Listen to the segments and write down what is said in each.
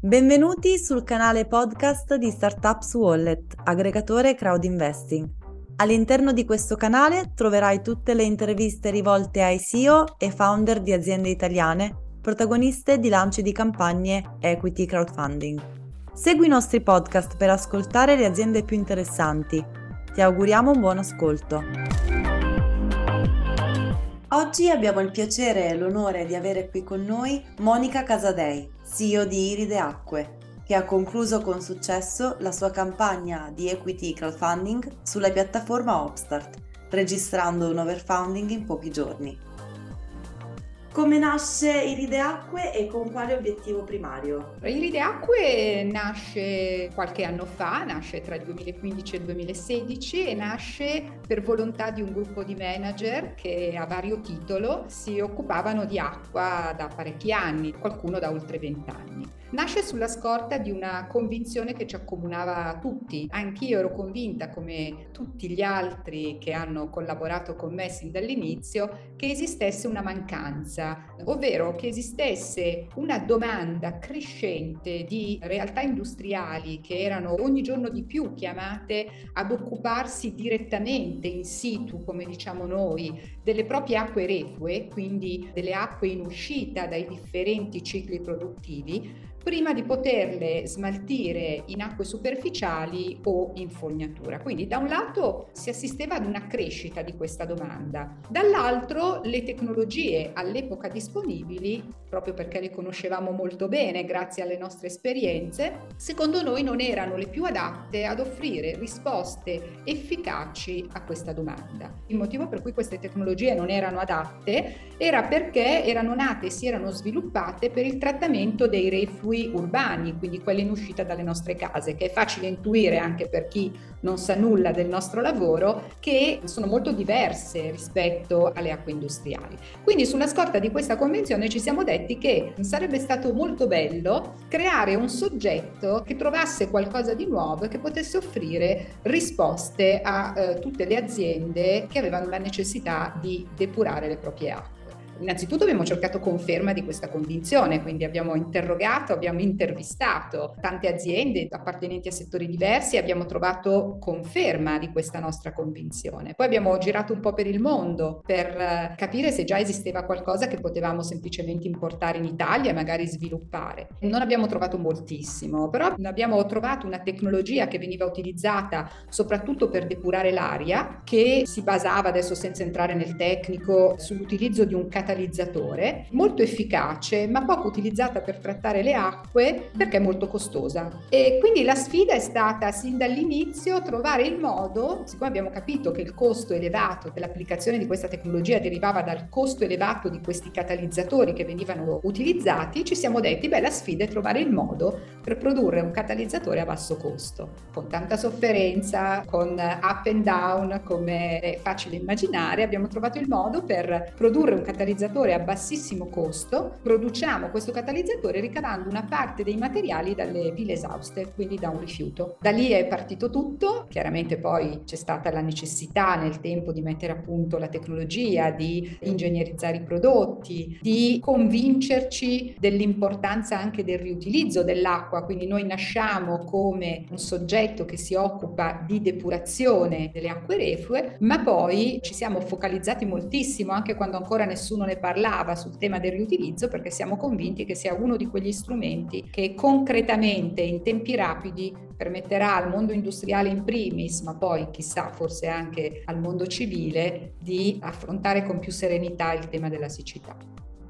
Benvenuti sul canale podcast di Startups Wallet, aggregatore crowd investing. All'interno di questo canale troverai tutte le interviste rivolte ai CEO e founder di aziende italiane, protagoniste di lanci di campagne equity crowdfunding. Segui i nostri podcast per ascoltare le aziende più interessanti. Ti auguriamo un buon ascolto. Oggi abbiamo il piacere e l'onore di avere qui con noi Monica Casadei, CEO di Iride Acque, che ha concluso con successo la sua campagna di equity crowdfunding sulla piattaforma Upstart, registrando un overfunding in pochi giorni. Come nasce Iride Acque e con quale obiettivo primario? Iride Acque nasce qualche anno fa, nasce tra il 2015 e il 2016 e nasce per volontà di un gruppo di manager che a vario titolo si occupavano di acqua da parecchi anni, qualcuno da oltre vent'anni. Nasce sulla scorta di una convinzione che ci accomunava tutti. Anch'io ero convinta, come tutti gli altri che hanno collaborato con me sin dall'inizio, che esistesse una mancanza, ovvero che esistesse una domanda crescente di realtà industriali che erano ogni giorno di più chiamate ad occuparsi direttamente in situ, come diciamo noi, delle proprie acque reflue, quindi delle acque in uscita dai differenti cicli produttivi prima di poterle smaltire in acque superficiali o in fognatura. Quindi da un lato si assisteva ad una crescita di questa domanda, dall'altro le tecnologie all'epoca disponibili, proprio perché le conoscevamo molto bene grazie alle nostre esperienze, secondo noi non erano le più adatte ad offrire risposte efficaci a questa domanda. Il motivo per cui queste tecnologie non erano adatte era perché erano nate e si erano sviluppate per il trattamento dei reflui urbani, quindi quelli in uscita dalle nostre case, che è facile intuire anche per chi non sa nulla del nostro lavoro, che sono molto diverse rispetto alle acque industriali. Quindi sulla scorta di questa convenzione ci siamo detti che sarebbe stato molto bello creare un soggetto che trovasse qualcosa di nuovo e che potesse offrire risposte a eh, tutte le aziende che avevano la necessità di depurare le proprie acque. Innanzitutto abbiamo cercato conferma di questa convinzione, quindi abbiamo interrogato, abbiamo intervistato tante aziende appartenenti a settori diversi e abbiamo trovato conferma di questa nostra convinzione. Poi abbiamo girato un po' per il mondo per eh, capire se già esisteva qualcosa che potevamo semplicemente importare in Italia e magari sviluppare. Non abbiamo trovato moltissimo, però abbiamo trovato una tecnologia che veniva utilizzata soprattutto per depurare l'aria, che si basava, adesso senza entrare nel tecnico, sull'utilizzo di un catalizzatore catalizzatore, molto efficace ma poco utilizzata per trattare le acque perché è molto costosa. E quindi la sfida è stata sin dall'inizio trovare il modo, siccome abbiamo capito che il costo elevato dell'applicazione di questa tecnologia derivava dal costo elevato di questi catalizzatori che venivano utilizzati, ci siamo detti, beh, la sfida è trovare il modo per produrre un catalizzatore a basso costo, con tanta sofferenza, con up and down, come è facile immaginare, abbiamo trovato il modo per produrre un catalizzatore catalizzatore a bassissimo costo, produciamo questo catalizzatore ricavando una parte dei materiali dalle pile esauste, quindi da un rifiuto. Da lì è partito tutto, chiaramente poi c'è stata la necessità nel tempo di mettere a punto la tecnologia, di ingegnerizzare i prodotti, di convincerci dell'importanza anche del riutilizzo dell'acqua, quindi noi nasciamo come un soggetto che si occupa di depurazione delle acque reflue, ma poi ci siamo focalizzati moltissimo anche quando ancora nessuno ne parlava sul tema del riutilizzo perché siamo convinti che sia uno di quegli strumenti che concretamente in tempi rapidi permetterà al mondo industriale in primis, ma poi chissà forse anche al mondo civile, di affrontare con più serenità il tema della siccità.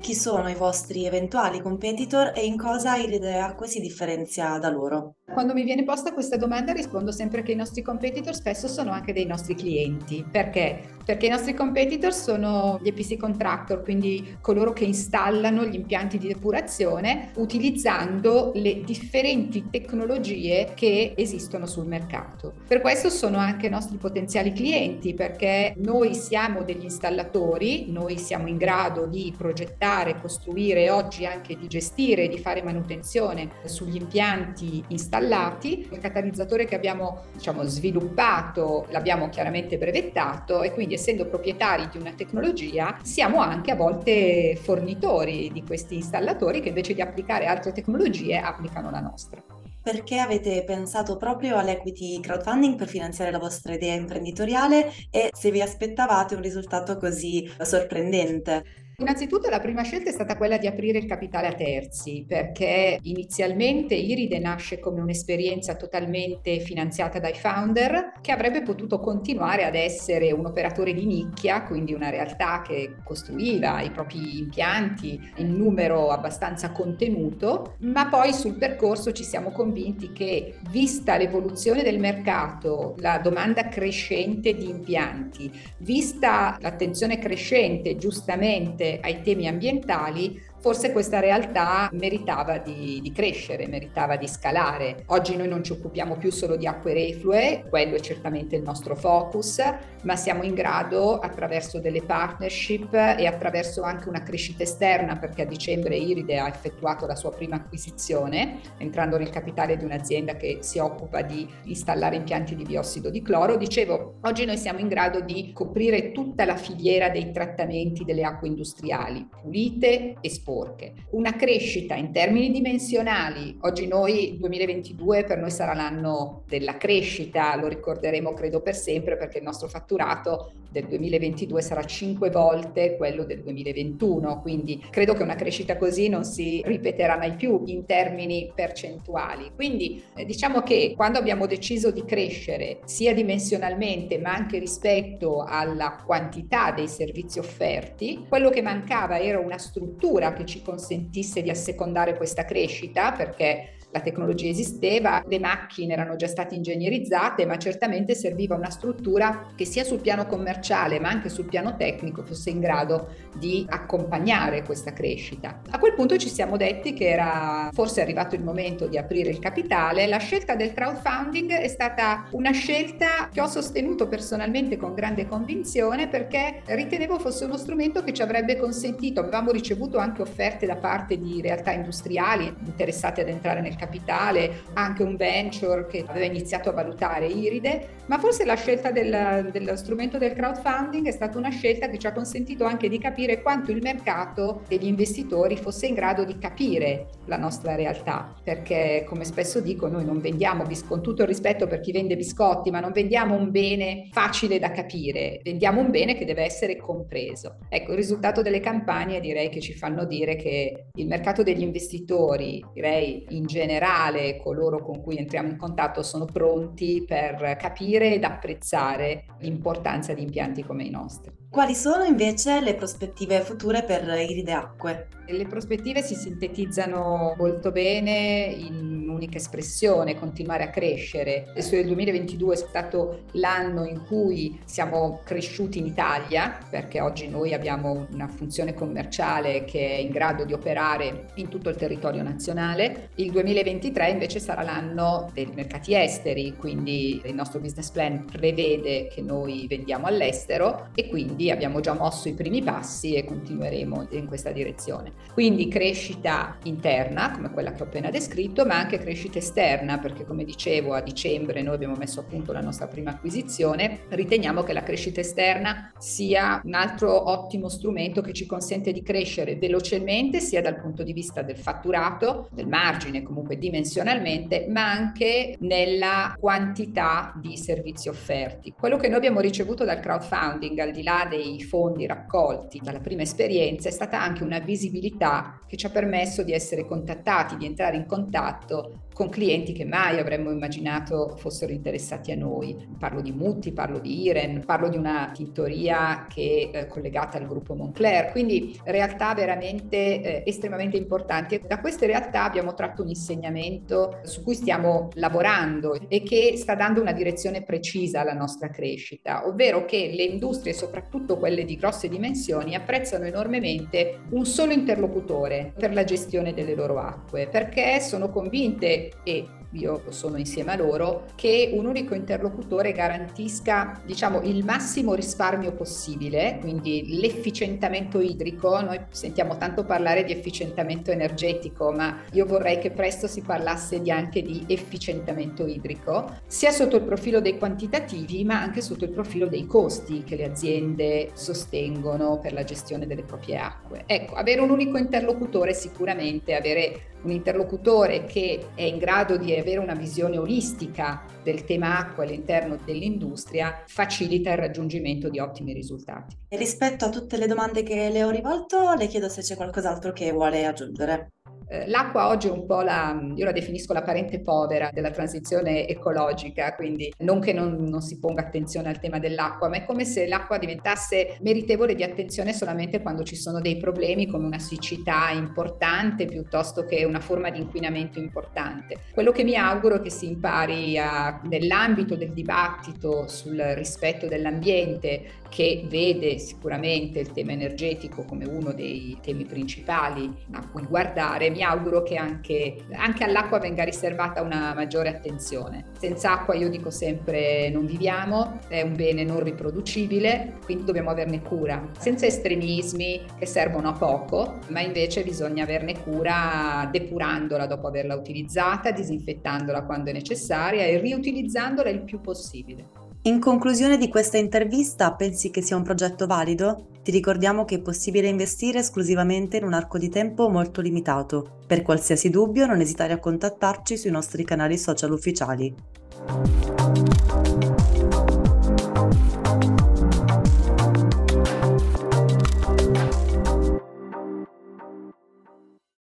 Chi sono i vostri eventuali competitor e in cosa Iride Acque si differenzia da loro? Quando mi viene posta questa domanda rispondo sempre che i nostri competitor spesso sono anche dei nostri clienti. Perché? Perché i nostri competitor sono gli EPC contractor, quindi coloro che installano gli impianti di depurazione utilizzando le differenti tecnologie che esistono sul mercato. Per questo sono anche nostri potenziali clienti perché noi siamo degli installatori, noi siamo in grado di progettare costruire oggi anche di gestire di fare manutenzione sugli impianti installati installati. Il catalizzatore che abbiamo diciamo, sviluppato l'abbiamo chiaramente brevettato e quindi essendo proprietari di una tecnologia siamo anche a volte fornitori di questi installatori che invece di applicare altre tecnologie applicano la nostra perché avete pensato proprio all'equity crowdfunding per finanziare la vostra idea imprenditoriale e se vi aspettavate un risultato così sorprendente. Innanzitutto la prima scelta è stata quella di aprire il capitale a terzi, perché inizialmente Iride nasce come un'esperienza totalmente finanziata dai founder, che avrebbe potuto continuare ad essere un operatore di nicchia, quindi una realtà che costruiva i propri impianti in numero abbastanza contenuto, ma poi sul percorso ci siamo convinti che, vista l'evoluzione del mercato, la domanda crescente di impianti, vista l'attenzione crescente giustamente ai temi ambientali, forse questa realtà meritava di, di, crescere, meritava di scalare. Oggi noi non ci occupiamo più solo di acque reflue, quello è certamente il nostro focus, ma siamo in grado attraverso delle partnership e attraverso anche una crescita esterna, perché a dicembre Iride ha effettuato la sua prima acquisizione, entrando nel capitale di un'azienda che si occupa di installare impianti di biossido di cloro. Dicevo, oggi noi siamo in grado di coprire tutta la filiera dei trattamenti delle acque industriali, pulite e sporche. Una crescita in termini dimensionali, oggi noi 2022 per noi sarà l'anno della crescita, lo ricorderemo credo per sempre perché il nostro fatturato del 2022 sarà 5 volte quello del 2021, quindi credo che una crescita così non si ripeterà mai più in termini percentuali. Quindi eh, diciamo che quando abbiamo deciso di crescere sia dimensionalmente ma anche rispetto alla quantità dei servizi offerti, quello che mancava era una struttura che ci consentisse di assecondare questa crescita perché la tecnologia esisteva, le macchine erano già state ingegnerizzate, ma certamente serviva una struttura che sia sul piano commerciale ma anche sul piano tecnico fosse in grado di accompagnare questa crescita. A quel punto ci siamo detti che era forse arrivato il momento di aprire il capitale. La scelta del crowdfunding è stata una scelta che ho sostenuto personalmente con grande convinzione perché ritenevo fosse uno strumento che ci avrebbe consentito, avevamo ricevuto anche offerte da parte di realtà industriali interessate ad entrare nel capitale, anche un venture che aveva iniziato a valutare Iride, ma forse la scelta del, dello strumento del crowdfunding è stata una scelta che ci ha consentito anche di capire quanto il mercato degli investitori fosse in grado di capire la nostra realtà, perché come spesso dico noi non vendiamo, con tutto il rispetto per chi vende biscotti, ma non vendiamo un bene facile da capire, vendiamo un bene che deve essere compreso. Ecco, il risultato delle campagne direi che ci fanno dire che il mercato degli investitori, direi in generale, generale coloro con cui entriamo in contatto sono pronti per capire ed apprezzare l'importanza di impianti come i nostri. Quali sono invece le prospettive future per Iride Acque? Le prospettive si sintetizzano molto bene in un'unica espressione, continuare a crescere. Il 2022 è stato l'anno in cui siamo cresciuti in Italia, perché oggi noi abbiamo una funzione commerciale che è in grado di operare in tutto il territorio nazionale. Il 2023 invece sarà l'anno dei mercati esteri, quindi il nostro business plan prevede che noi vendiamo all'estero e quindi abbiamo già mosso i primi passi e continueremo in questa direzione. Quindi crescita interna, come quella che ho appena descritto, ma anche crescita esterna, perché come dicevo a dicembre noi abbiamo messo a punto la nostra prima acquisizione, riteniamo che la crescita esterna sia un altro ottimo strumento che ci consente di crescere velocemente sia dal punto di vista del fatturato, del margine comunque dimensionalmente, ma anche nella quantità di servizi offerti. Quello che noi abbiamo ricevuto dal crowdfunding, al di là dei fondi raccolti dalla prima esperienza, è stata anche una visibilità che ci ha permesso di essere contattati, di entrare in contatto con clienti che mai avremmo immaginato fossero interessati a noi. Parlo di Mutti, parlo di Iren, parlo di una tintoria che è collegata al gruppo Moncler, quindi realtà veramente eh, estremamente importanti. Da queste realtà abbiamo tratto un insegnamento su cui stiamo lavorando e che sta dando una direzione precisa alla nostra crescita, ovvero che le industrie, soprattutto quelle di grosse dimensioni, apprezzano enormemente un solo interlocutore per la gestione delle loro acque, perché sono convinte importante e io sono insieme a loro, che un unico interlocutore garantisca diciamo, il massimo risparmio possibile, quindi l'efficientamento idrico. Noi sentiamo tanto parlare di efficientamento energetico, ma io vorrei che presto si parlasse di anche di efficientamento idrico, sia sotto il profilo dei quantitativi, ma anche sotto il profilo dei costi che le aziende sostengono per la gestione delle proprie acque. Ecco, avere un unico interlocutore sicuramente, avere un interlocutore che è in grado di avere una visione olistica del tema acqua all'interno dell'industria facilita il raggiungimento di ottimi risultati. E rispetto a tutte le domande che le ho rivolto, le chiedo se c'è qualcos'altro che vuole aggiungere. Eh, l'acqua oggi è un po' la, io la definisco la parente povera della transizione ecologica, quindi non che non, non, si ponga attenzione al tema dell'acqua, ma è come se l'acqua diventasse meritevole di attenzione solamente quando ci sono dei problemi come una siccità importante piuttosto che una forma di inquinamento importante. Quello che mi auguro è che si impari a, nell'ambito del dibattito sul rispetto dell'ambiente, che vede sicuramente il tema energetico come uno dei temi principali a cui guardare, mi auguro che anche, anche all'acqua venga riservata una maggiore attenzione. Senza acqua io dico sempre non viviamo, è un bene non riproducibile, quindi dobbiamo averne cura, senza estremismi che servono a poco, ma invece bisogna averne cura depurandola dopo averla utilizzata, disinfettandola quando è necessaria e riutilizzandola il più possibile. In conclusione di questa intervista, pensi che sia un progetto valido? Ti ricordiamo che è possibile investire esclusivamente in un arco di tempo molto limitato. Per qualsiasi dubbio non esitare a contattarci sui nostri canali social ufficiali.